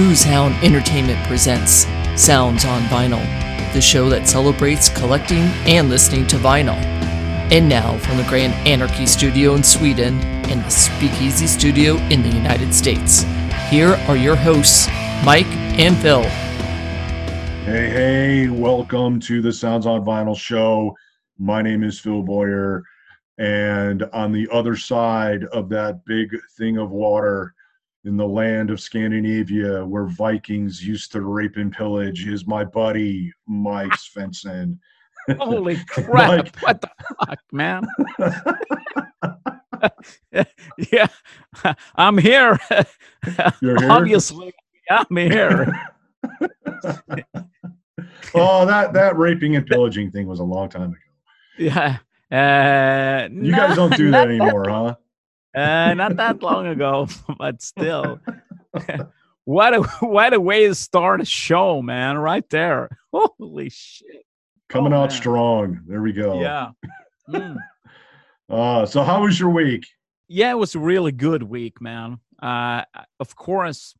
Who's Hound Entertainment presents Sounds on Vinyl, the show that celebrates collecting and listening to vinyl. And now, from the Grand Anarchy Studio in Sweden and the Speakeasy Studio in the United States, here are your hosts, Mike and Phil. Hey, hey, welcome to the Sounds on Vinyl show. My name is Phil Boyer. And on the other side of that big thing of water in the land of Scandinavia where Vikings used to rape and pillage is my buddy, Mike Svensson. Holy crap. Mike. What the fuck, man? yeah, I'm here. You're here? Obviously, I'm here. oh, that, that raping and pillaging thing was a long time ago. Yeah. Uh, You guys don't do that anymore, huh? Uh, not that long ago, but still. what a what a way to start a show, man! Right there. Holy shit. Coming Oh, out man. strong. There we go. Yeah. Mm. Uh, so, how was your week? yeah, it was a really good week, man. Uh, of course,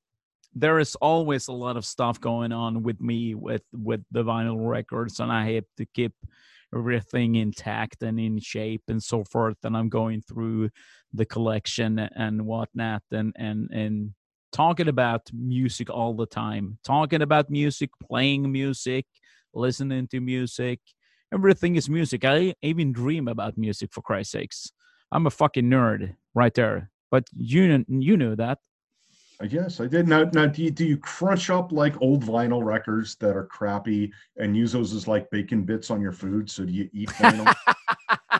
there is always a lot of stuff going on with me with with the vinyl records, and I have to keep everything intact and in shape and so forth. And I'm going through the collection and whatnot, and and and talking about music all the time, talking about music, playing music, listening to music. Everything is music. I even dream about music for Christ's sakes. I'm a fucking nerd right there. But you you know that. I guess I did. Now, now do, you, do you crunch up like old vinyl records that are crappy and use those as like bacon bits on your food? So do you eat vinyl?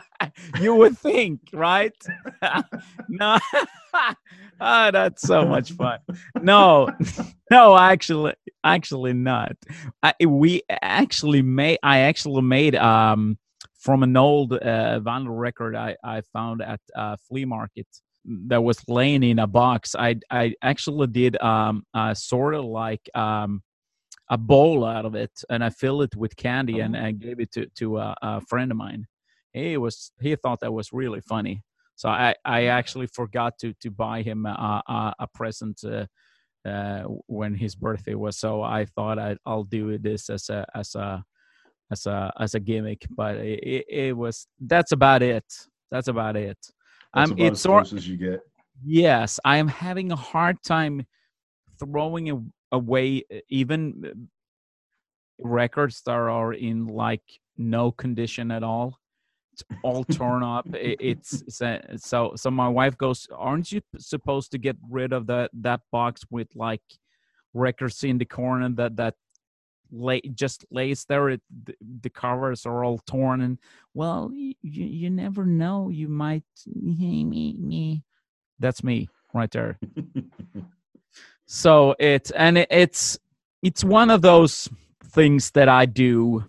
you would think, right? no. ah, that's so much fun. No, no, actually, actually not. I, we actually made. I actually made um from an old uh, vinyl record I I found at uh, flea market that was laying in a box. I I actually did um uh, sort of like um a bowl out of it and I filled it with candy and I gave it to to a, a friend of mine. He was he thought that was really funny. So I I actually forgot to to buy him a a, a present. Uh, uh, when his birthday was, so I thought I'd, I'll do this as a as a as a as a gimmick, but it, it, was that's about it. That's about it. That's I'm about it's as close as you get. Yes, I am having a hard time throwing away uh, even uh, records that are in like no condition at all. It's all torn up. It's, it's so so. My wife goes, "Aren't you supposed to get rid of that that box with like records in the corner that that lay just lays there? It, the, the covers are all torn and well, you you never know. You might me me." That's me right there. So it's and it, it's it's one of those things that I do.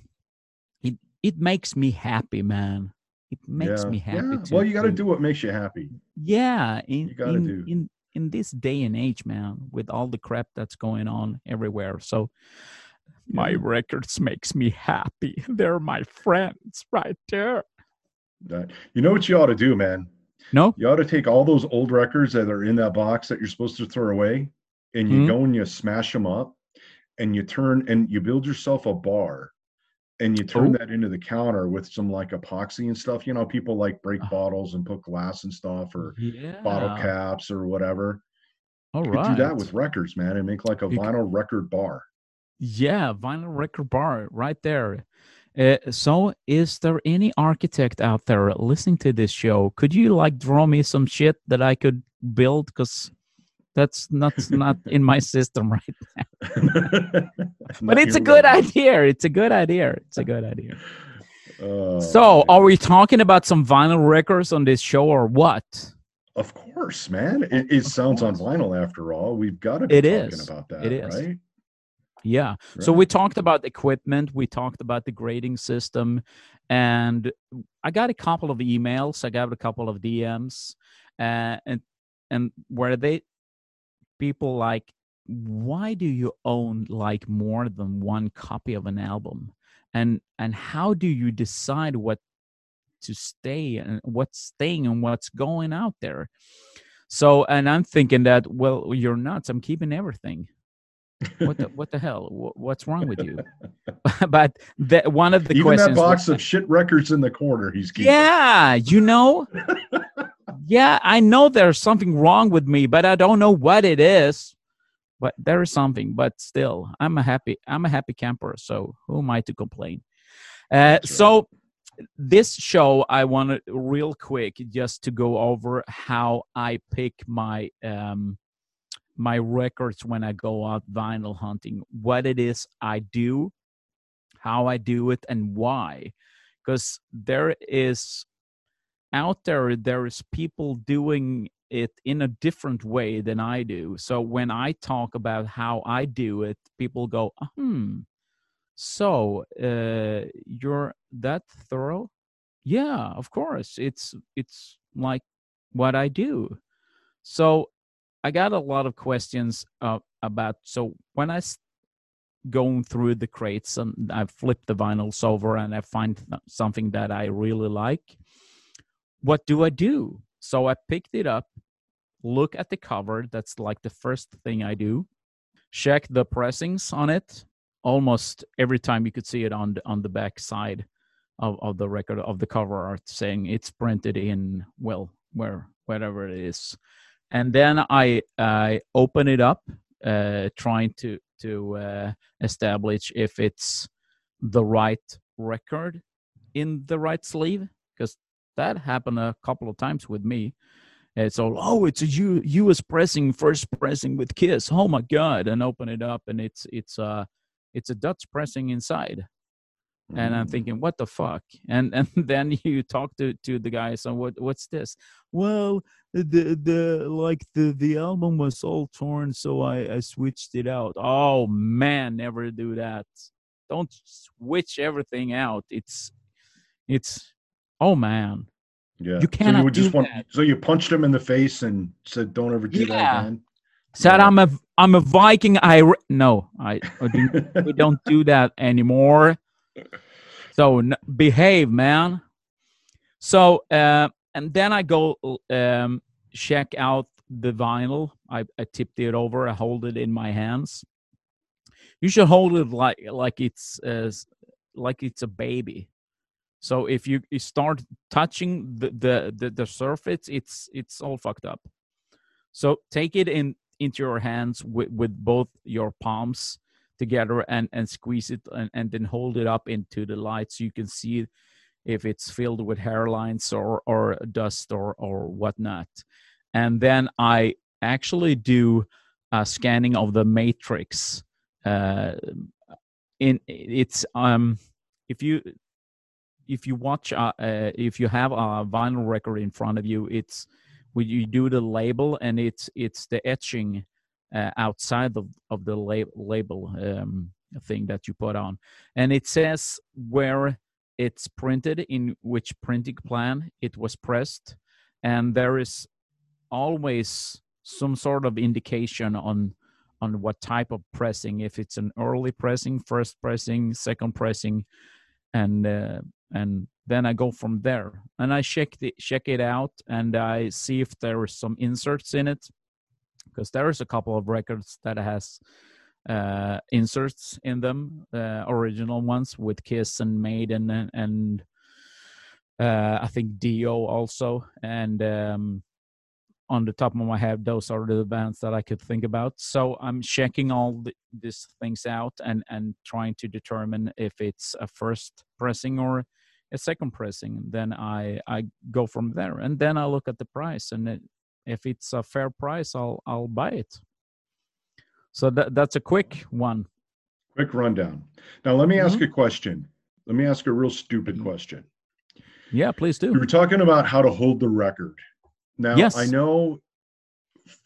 It makes me happy, man. It makes Yeah. me happy. Yeah, to, Well, you got to do what makes you happy. Yeah, in You gotta in, do. in in this day and age, man, with all the crap that's going on everywhere. So my Yeah. records makes me happy. They're my friends right there. That you know what you ought to do, man. No, You ought to take all those old records that are in that box that you're supposed to throw away, and you Mhm. go and you smash them up, and you turn and you build yourself a bar, and you turn Oh. that into the counter with some like epoxy and stuff. You know, people like break Uh. bottles and put glass and stuff, or yeah, bottle caps or whatever. All You right, do that with records, man, and make like a You vinyl record bar. Yeah, vinyl record bar right there. Uh, so, is there any architect out there listening to this show? Could you like draw me some shit that I could build? Because that's not not in my system right now. but it's a good idea. It's a good idea. It's a good idea. Oh, So, are we talking about some vinyl records on this show or what? Of course, man. It, it sounds on vinyl after all. We've got to be It talking is. about that, It is. right? Yeah. So we talked about equipment, we talked about the grading system, and I got a couple of emails, I got a couple of DMs, uh, and and where they people like, why do you own like more than one copy of an album, and and how do you decide what to stay and what's staying and what's going out there? So, and I'm thinking that, well, you're nuts. I'm keeping everything. What the what the hell? What's wrong with you? but that one of the Even questions. that box of shit records in the corner, he's keeping. yeah, you know. yeah, I know there's something wrong with me, but I don't know what it is. But there is something. But still, I'm a happy. I'm a happy camper. So who am I to complain? Uh, right. so this show, I wanted real quick just to go over how I pick my um my records when I go out vinyl hunting. What it is I do, how I do it, and why. Because there is out there there is people doing it in a different way than i do. So when i talk about how i do it people go hmm so uh you're that thorough? Yeah of course. It's it's like what i do. So i got a lot of questions uh, about so when i going through the crates and I flip the vinyls over and I find th- something that I really like. What do I do? So I picked it up, look at the cover. That's like the first thing I do. Check the pressings on it. Almost every time you could see it on the, on the back side of, of the record of the cover art saying it's printed in well where wherever it is. And then I I open it up, uh, trying to to uh, establish if it's the right record in the right sleeve because that happened a couple of times with me. It's all oh it's a U- us pressing first pressing with kiss. Oh my god and open it up and it's it's uh it's a dutch pressing inside. And i'm thinking what the fuck? And and then you talk to to the guy so what what's this? Well the the like the the album was all torn so i i switched it out oh man never do that don't switch everything out it's it's oh man Yeah. You so cannot you just want. that. So you punched him in the face and said, "Don't ever do Yeah. that again." said Yeah. i'm a i'm a viking i re- no i, I do, we don't do that anymore so n- behave man so uh, and then i go um, check out the vinyl. I, I tipped it over. I hold it in my hands. You should hold it like like it's uh, like it's a baby. So if you, you start touching the, the the the surface it's it's all fucked up. So take it in into your hands with, with both your palms together and and squeeze it and, and then hold it up into the light so you can see if it's filled with hairlines or or dust or or whatnot. And then i actually do a scanning of the matrix uh in it's um if you if you watch uh, uh if you have a vinyl record in front of you it's when you do the label and it's it's the etching uh, outside of, of the lab, label um, thing that you put on. And it says where it's printed in which printing plan it was pressed and there is always some sort of indication on on what type of pressing if it's an early pressing first pressing second pressing and uh, and then I go from there. And I check the check it out and I see if there is some inserts in it because there is a couple of records that has uh, inserts in them, uh, original ones with Kiss and Maiden and, and uh, I think Dio also. And um, on the top of my head those are the bands that I could think about. So I'm checking all the, these things out and and trying to determine if it's a first pressing or a second pressing. Then i i go from there. And then i look at the price. And it, if it's a fair price i'll i'll buy it so that that's a quick one Quick rundown. Now, let me ask Mm-hmm. a question. Let me ask a real stupid question. yeah please do. We were talking about how to hold the record. Now, Yes. I know,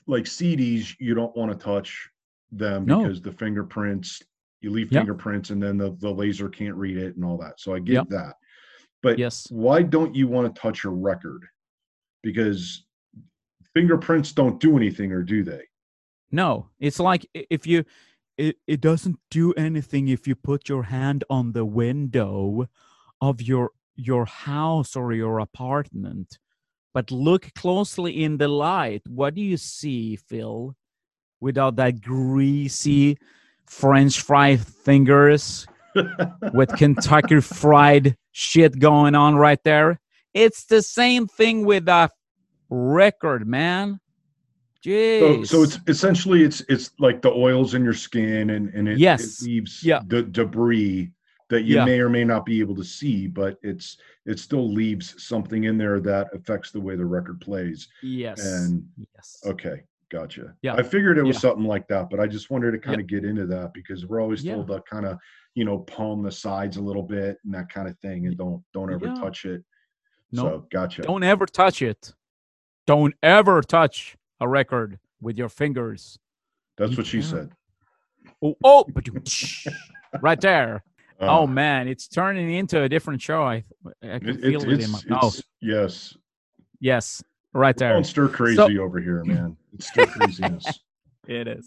like CDs, you don't want to touch them No. because the fingerprints, you leave Yep. fingerprints, and then the, the laser can't read it and all that. So I get Yep. that. But yes why don't you want to touch a record? Because fingerprints don't do anything, or do they? No it's like if you it, it doesn't do anything if you put your hand on the window of your your house or your apartment but look closely in the light what do you see phil without that greasy French fry fingers with Kentucky fried shit going on right there. It's the same thing with a record, man. So, Jeez. so it's essentially it's it's like the oils in your skin and and it, Yes. it leaves Yeah. the debris that you Yeah. may or may not be able to see, but it's it still leaves something in there that affects the way the record plays. yes. And yes. okay, gotcha. Yeah. I figured it was Yeah. something like that, but I just wanted to kind of get into that because we're always told to kind of you know palm the sides a little bit and that kind of thing, and don't don't ever touch it. No, So gotcha. Don't ever touch it. Don't ever touch a record with your fingers. That's what she said. Oh, oh right there. Uh, oh man, it's turning into a different show. I I can it- feel it- it, in my mouth. yes. Yes, right there. Stir crazy over here, man. It's stir craziness. It is.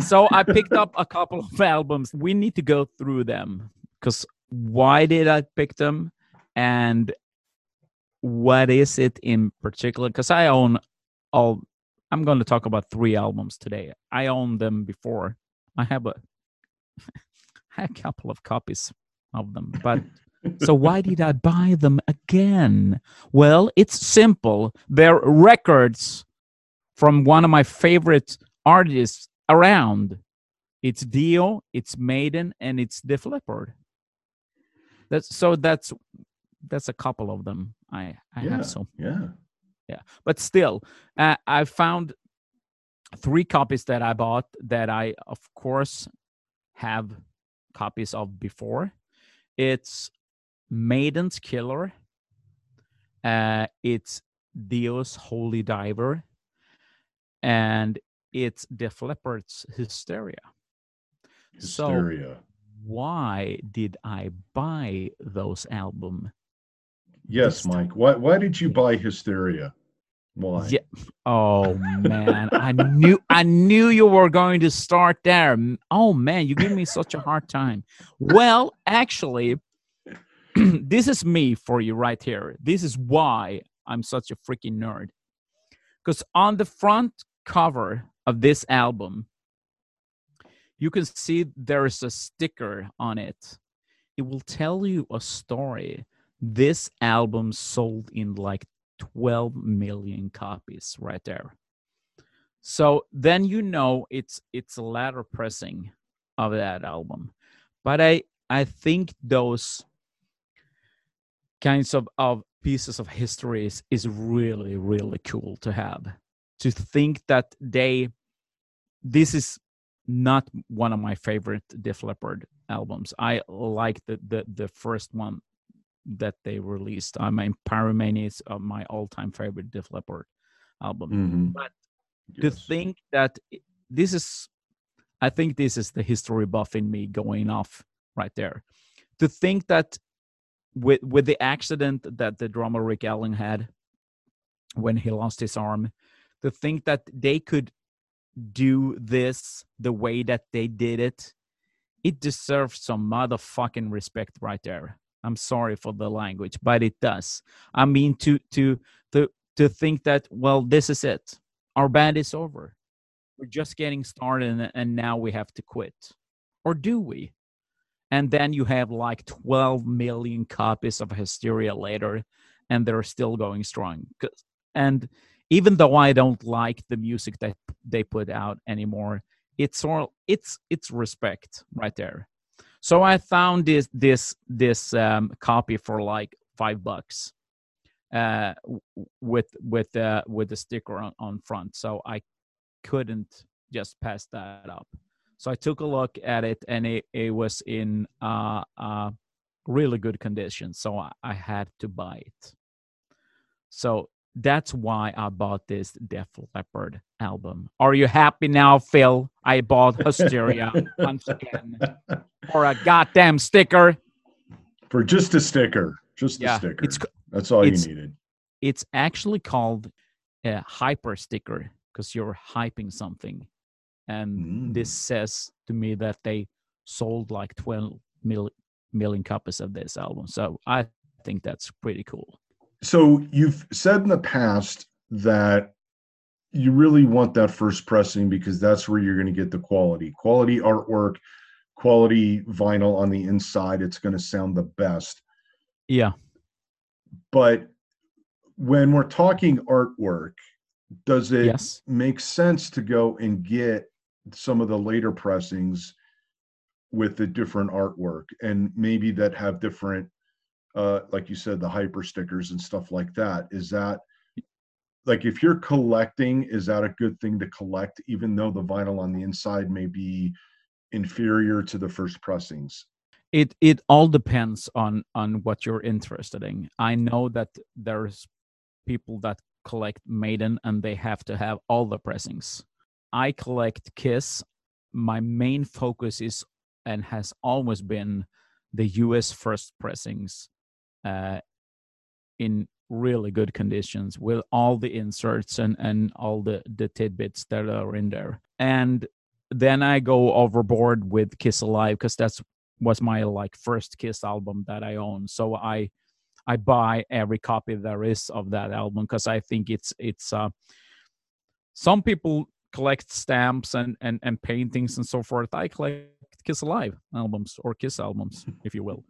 So I picked up a couple of albums. We need to go through them because why did I pick them, and what is it in particular? Because I own all. I'm going to talk about three albums today. I own them before. I have a, a couple of copies of them, but so why did I buy them again? Well, it's simple. They're records from one of my favorite artists around. It's Dio, it's Maiden, and it's Def Leppard. That's so that's that's a couple of them. I I yeah, have so yeah. But still, uh, I found three copies that I bought that I, of course, have copies of before. It's Maiden's Killer. Uh, it's Dio's Holy Diver, and it's Def Leppard's Hysteria. So Hysteria. why did I buy those albums? yes, Mike. Why why did you buy Hysteria? Why? Yeah. Oh man, I knew I knew you were going to start there. Oh man, you give me such a hard time. Well, actually, this is me for you right here. This is why I'm such a freaking nerd. Because on the front cover of this album, you can see there is a sticker on it. It will tell you a story. This album sold in like 12 million copies right there. So then you know it's it's a latter pressing of that album. But I I think those kinds of, of pieces of history is, is really, really cool to have. To think that they this is not one of my favorite Def Leppard albums. I like the the the first one that they released. I mean, Pyromania is uh, my all-time favorite Def Leppard album. Mhm. But To think that this is, I think this is the history buff in me going off right there. To think that with with the accident that the drummer Rick Allen had when he lost his arm, to think that they could do this the way that they did it, it deserves some motherfucking respect right there. I'm sorry for the language, but it does. I mean to to to to think that well, this is it. Our band is over. We're just getting started and, now we have to quit. Or do we? And then you have like 12 million copies of Hysteria later and they're still going strong. And even though I don't like the music that they put out anymore, it's all it's it's respect right there. So I found this this this um, copy for like five bucks, uh, with with uh, with the sticker on, on front. So I couldn't just pass that up. So I took a look at it, and it, it was in uh, uh, really good condition. So I, I had to buy it. So that's why I bought this Def Leppard album. Are you happy now, Phil? I bought Hysteria once again for a goddamn sticker. For just a sticker. Just a sticker. it's That's all it's- you needed. it's actually called a hyper sticker because you're hyping something. And this Mm. says to me that they sold like 12 mil- million copies of this album. So I think that's pretty cool. So you've said in the past that you really want that first pressing because that's where you're going to get the quality. Quality artwork quality vinyl on the inside it's going to sound the best. Yeah. But when we're talking artwork does it yes. make sense to go and get some of the later pressings with the different artwork? And maybe that have different uh like you said the hyper stickers and stuff like that is that like if you're collecting is that a good thing to collect even though the vinyl on the inside may be inferior to the first pressings? It it all depends on on what you're interested in. I know that there's people that collect maiden and they have to have all the pressings. I collect kiss. My main focus is and has always been the us first pressings uh, in really good conditions with all the inserts and and all the the tidbits that are in there. And then i go overboard with kiss alive because that's was my like first kiss album that i own. So i i buy every copy there is of that album because i think it's it's uh some people collect stamps and, and and paintings and so forth. I collect kiss alive albums or kiss albums if you will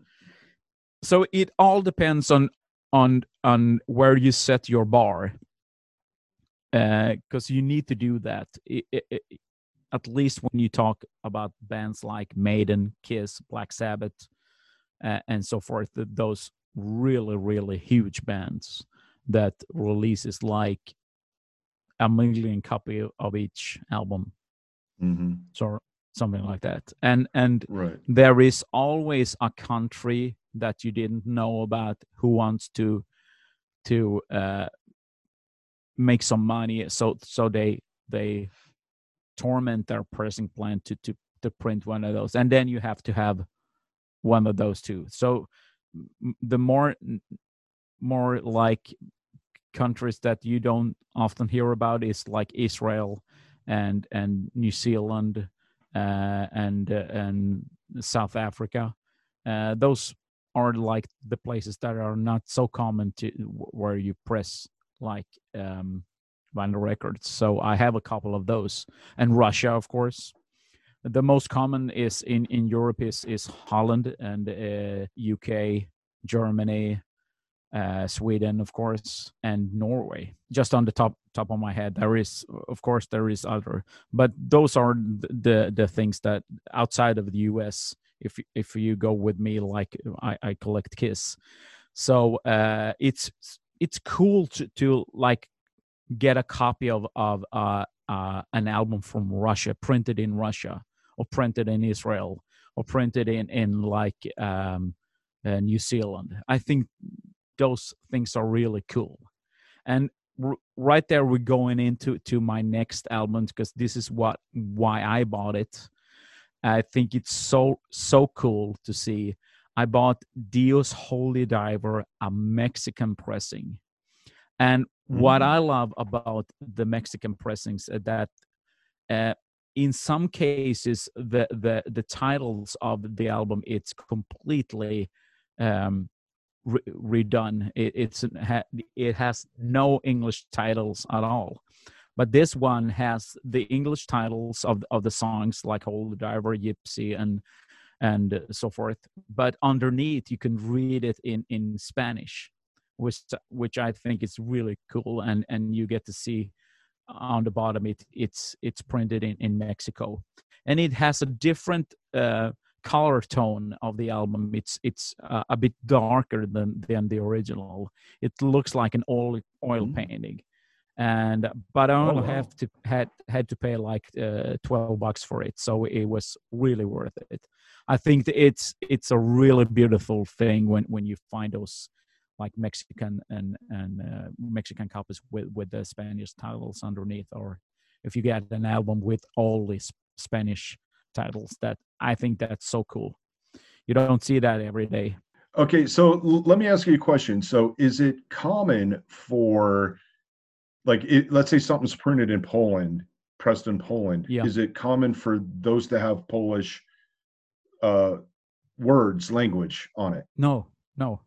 so it all depends on on on where you set your bar because uh, you need to do that it, it, it, at least when you talk about bands like maiden kiss black sabbath uh, and so forth those really really huge bands that releases like a million copy of each album mm-hmm. so something like that and and right. there is always a country that you didn't know about who wants to to uh, make some money so so they they torment their pressing plant to to to print one of those and then you have to have one of those too so the more more like countries that you don't often hear about is like Israel and and New Zealand uh, and uh, and South Africa. Uh, those are like the places that are not so common to where you press like um, vinyl records. So I have a couple of those, and Russia, of course. The most common is in in Europe is is Holland and UK, uh, Germany, uh, Sweden, of course, and Norway. Just on the top top of my head, there is, of course, there is other, but those are the the things that outside of the U.S if if you go with me like I, I collect Kiss. So uh, it's it's cool to to like get a copy of of uh, uh, an album from Russia printed in Russia or printed in Israel or printed in in like um, uh, New Zealand. I think those things are really cool, and r- right there we're going into to my next album because this is what why I bought it I think it's so so cool to see. I bought Dios Holy Diver, a Mexican pressing, and mm-hmm. what I love about the Mexican pressings is that uh, in some cases the the the titles of the album it's completely um, re- redone. It, it's it has no English titles at all but this one has the english titles of of the songs like holy diver gypsy and and so forth. But underneath you can read it in in spanish which which i think is really cool and and you get to see on the bottom it it's it's printed in in mexico. And it has a different uh, color tone of the album. It's it's uh, a bit darker than than the original. It looks like an oil oil mm-hmm. painting and but I only oh, wow. have to had had to pay like uh, 12 bucks for it so it was really worth it. I think it's it's a really beautiful thing when when you find those like Mexican and and uh, Mexican copies with with the Spanish titles underneath or if you get an album with all these Spanish titles that I think that's so cool. You don't see that every day. Okay so l- let me ask you a question. So is it common for like it, let's say something's printed in Poland, pressed in Poland. Yeah. Is it common for those to have Polish uh, words, language on it? No, no,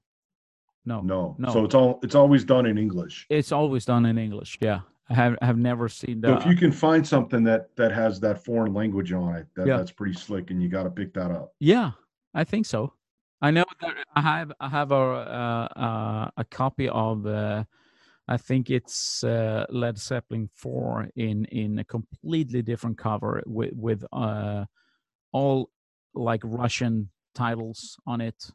no, no, no. So it's all it's always done in English. It's always done in English. Yeah, I have have never seen So that. if you can find something that that has that foreign language on it, that, Yeah. that's pretty slick, and you got to pick that up. Yeah, I think so. I know that I have I have a uh, uh, a copy of uh, I think it's uh, Led Zeppelin four in in a completely different cover with with uh, all like Russian titles on it,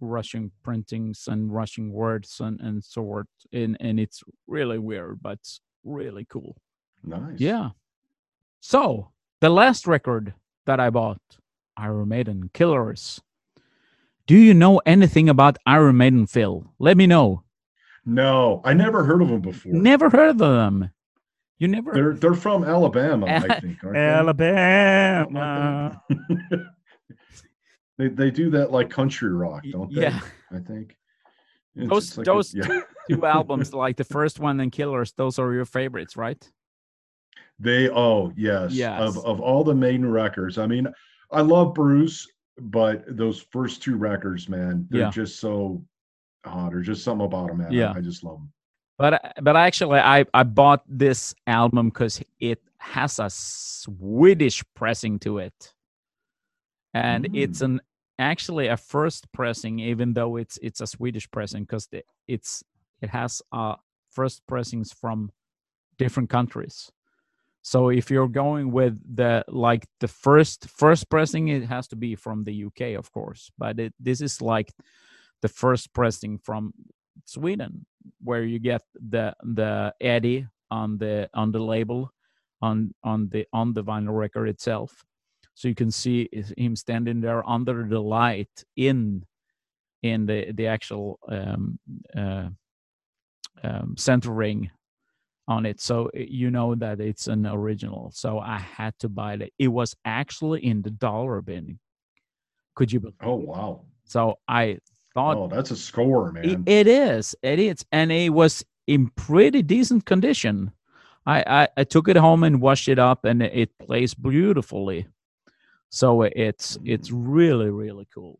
Russian printings and Russian words and and sort and and it's really weird, but really cool. Nice. Yeah. So the last record that I bought, Iron Maiden Killers. Do you know anything about Iron Maiden, Phil? Let me know. No, I never heard of them before. Never heard of them. You never. They're they're from Alabama, I think. aren't they? Alabama. Something they they do that like country rock, don't they? yeah. I think. It's- Those it's like a- those yeah. two, two albums, like the first one and Killers, those are your favorites, right? They oh yes. Yes. Of of all the Maiden records, I mean, I love Bruce, but those first two records, man, they're Yeah. just so oh, there's just something about them, man. I- Yeah. I, just love them. But but actually, I I bought this album because it has a Swedish pressing to it, and it's an actually a first pressing, even though it's it's a Swedish pressing because it's it has uh first pressings from different countries. So if you're going with the like the first first pressing, it has to be from the UK, of course. But it, this is like the first pressing from Sweden, where you get the the Eddie on the on the label, on on the on the vinyl record itself, so you can see him standing there under the light in in the the actual um, uh, um, center ring on it, so you know that it's an original. So I had to buy it. It was actually in the dollar bin. Could you believe? Oh wow. So I thought Oh, that's a score, man. it is. It is, and it was in pretty decent condition. I, I I took it home and washed it up, and it plays beautifully. So it's mm-hmm. it's really really cool.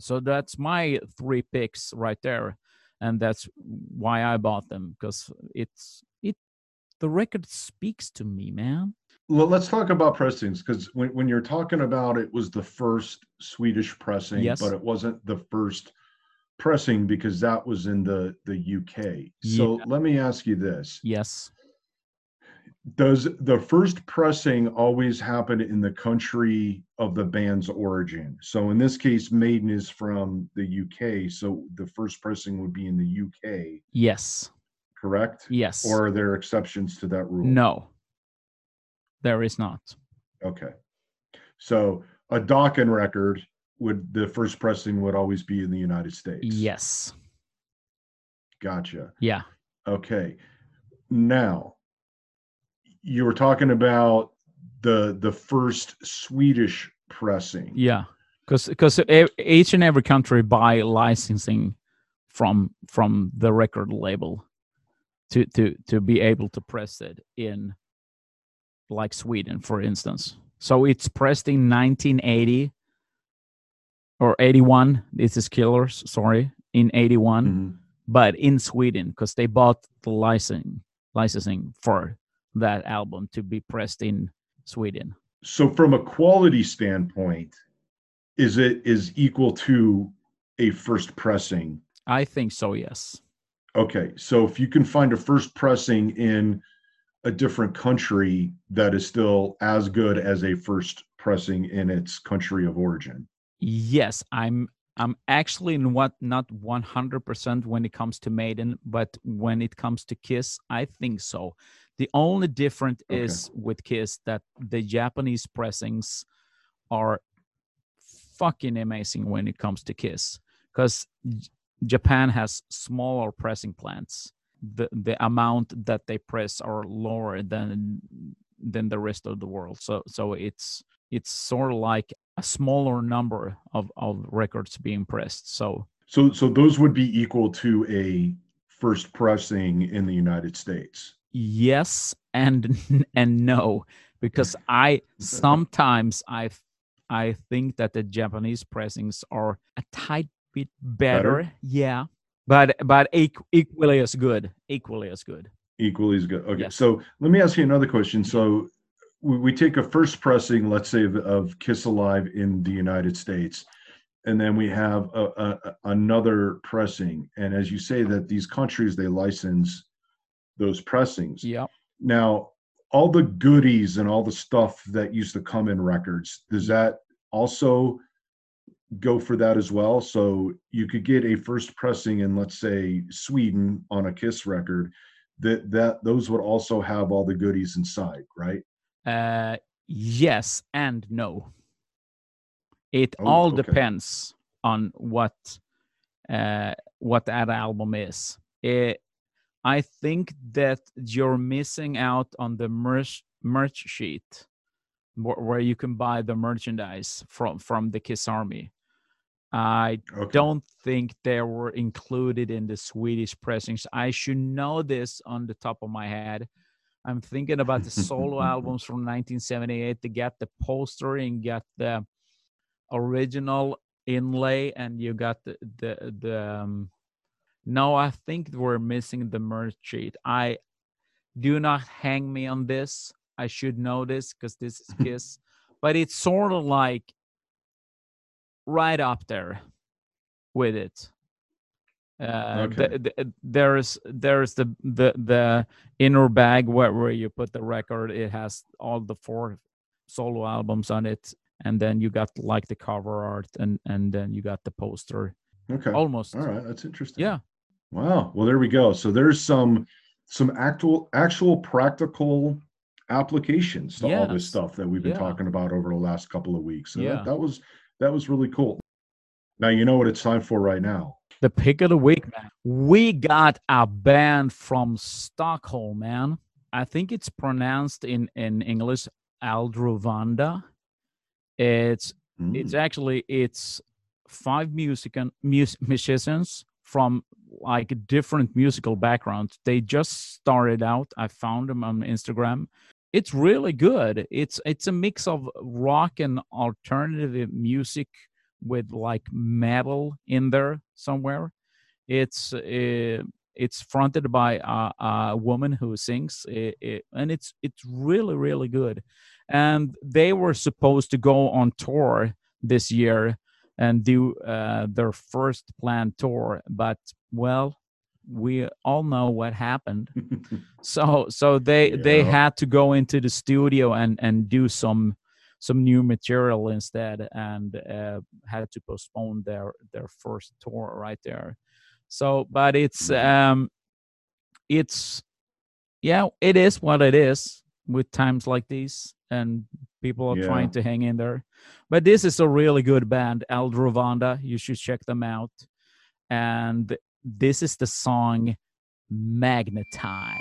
So that's my three picks right there, and that's why I bought them because it's it the record speaks to me, man. Well, let's talk about pressings because when, when you're talking about it was the first Swedish pressing, Yes. but it wasn't the first pressing because that was in the the UK. So Yeah. let me ask you this: Yes. Does the first pressing always happen in the country of the band's origin? So in this case, Maiden is from the UK, so the first pressing would be in the UK, Yes. correct? Yes. Or are there exceptions to that rule? no. There is not. Okay. So a Dawkins record would the first pressing would always be in the United States. Yes. Gotcha. Yeah. Okay. Now you were talking about the the first Swedish pressing. Yeah, because because each and every country buy licensing from from the record label to to to be able to press it in like Sweden, for instance. So it's pressed in 1980 or 81. This is Killers, sorry, in 81, Mhm. but in Sweden because they bought the licensing licensing for that album to be pressed in Sweden. So from a quality standpoint, is it is equal to a first pressing? I think so. Yes. Okay, so if you can find a first pressing in a different country that is still as good as a first pressing in its country of origin. Yes, I'm I'm actually in what not 100% when it comes to Maiden, but when it comes to Kiss, I think so. The only difference Okay. is with Kiss that the Japanese pressings are fucking amazing when it comes to Kiss cuz Japan has smaller pressing plants. The the amount that they press are lower than than the rest of the world. So so it's it's sort of like a smaller number of, of records being pressed. So So so those would be equal to a first pressing in the United States. yes and and no, because I sometimes I I think that the Japanese pressings are a tight bit better. Better? Yeah, but but equally as good. Equally as good. Equally as good. Okay. Yes. So let me ask you another question. So we, we take a first pressing, let's say, of, of Kiss Alive in the United States, and then we have a, a, another pressing. And as you say, that these countries they license those pressings. Yeah. Now, all the goodies and all the stuff that used to come in records, does that also go for that as well? So you could get a first pressing in, let's say, Sweden on a Kiss record. That that those would also have all the goodies inside, right? Uh, yes and no. It Oh, all okay. depends on what uh, what that album is. It, I think that you're missing out on the merch merch sheet, where you can buy the merchandise from from the Kiss Army. I Okay. don't think they were included in the Swedish pressings. I should know this on the top of my head. I'm thinking about the solo albums from 1978 to get the poster and get the original inlay, and you got the the the. Um, no, I think we're missing the merch sheet. I do not hang me on this. I should know this because this is Kiss, but it's sort of like right up there with it. Uh, Okay. the- there's there's the the the inner bag where, where you put the record. It has all the four solo albums on it, and then you got like the cover art, and and then you got the poster. Okay. Almost, All right. That's interesting. yeah, Wow. Well, there we go. So there's some some actual actual practical applications to all this stuff that we've been Yeah. talking about over the last couple of weeks. So Yeah. that, that was that was really cool. Now you know what it's time for right now. the pick of the week, man. We got a band from Stockholm, man. I think it's pronounced in in English Aldrovanda. It's it's Mm, actually it's five music mus- musicians from like different musical backgrounds they just started out i found them on instagram it's really good. It's it's a mix of rock and alternative music with like metal in there somewhere. It's uh, it's fronted by a, a woman who sings it, it, and it's it's really really good. And they were supposed to go on tour this year and do uh, their first planned tour but well we all know what happened so so they they had to go into the studio and and do some some new material instead and uh, had to postpone their their first tour right there so but it's Mhm. um it's yeah it is what it is with times like these and people are Yeah. trying to hang in there but this is a really good band Aldrovanda. you should check them out and this is the song magnetized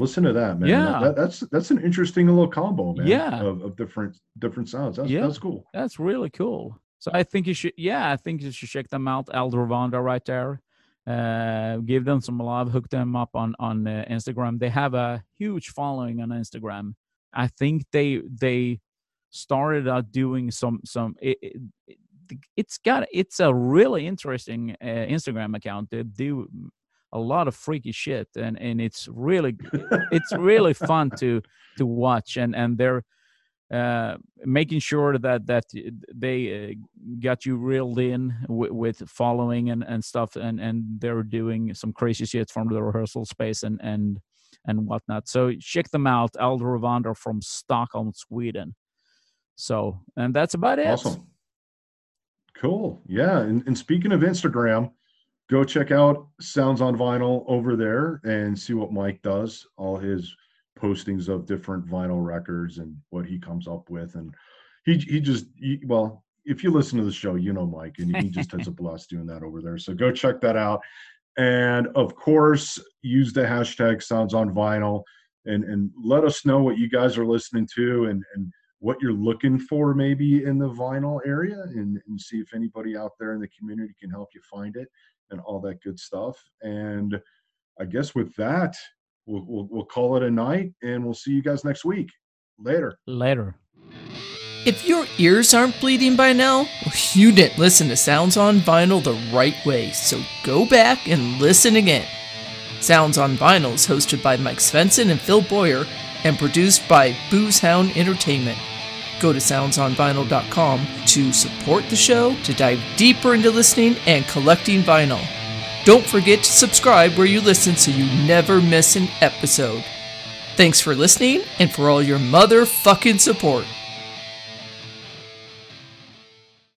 listen to that, man. Yeah. That, that's that's an interesting little combo, man. Yeah. Of, of different different sounds. That's Yeah. that's cool. That's really cool. So I think you should, yeah, I think you should check them out. Eldrovanda right there. Uh, give them some love. Hook them up on on uh, Instagram. They have a huge following on Instagram. I think they they started out doing some some. It, it, it's got it's a really interesting uh, Instagram account. They do a lot of freaky shit, and and it's really it's really fun to to watch and and they're uh, making sure that that they uh, got you reeled in with following and, and stuff and and they're doing some crazy shit from the rehearsal space and and and whatnot so check them out Eldrovanda from Stockholm Sweden so and that's about it Awesome. Cool. Yeah. And, and speaking of Instagram, go check out Sounds on Vinyl over there and see what Mike does, all his postings of different vinyl records and what he comes up with. And he he just he, well, if you listen to the show, you know Mike, and he just has a blast doing that over there. So go check that out. And of course, use the hashtag Sounds on Vinyl and and let us know what you guys are listening to and and what you're looking for maybe in the vinyl area and, and see if anybody out there in the community can help you find it and all that good stuff. And I guess with that, we'll, we'll, we'll call it a night and we'll see you guys next week. Later. later If your ears aren't bleeding by now, you didn't listen to Sounds on Vinyl the right way, so go back and listen again. Sounds on Vinyl is hosted by Mike Svensson and Phil Boyer and produced by Boozehound Entertainment. Go to soundsonvinyl.com to support the show, to dive deeper into listening and collecting vinyl. Don't forget to subscribe where you listen so you never miss an episode. Thanks for listening and for all your motherfucking support.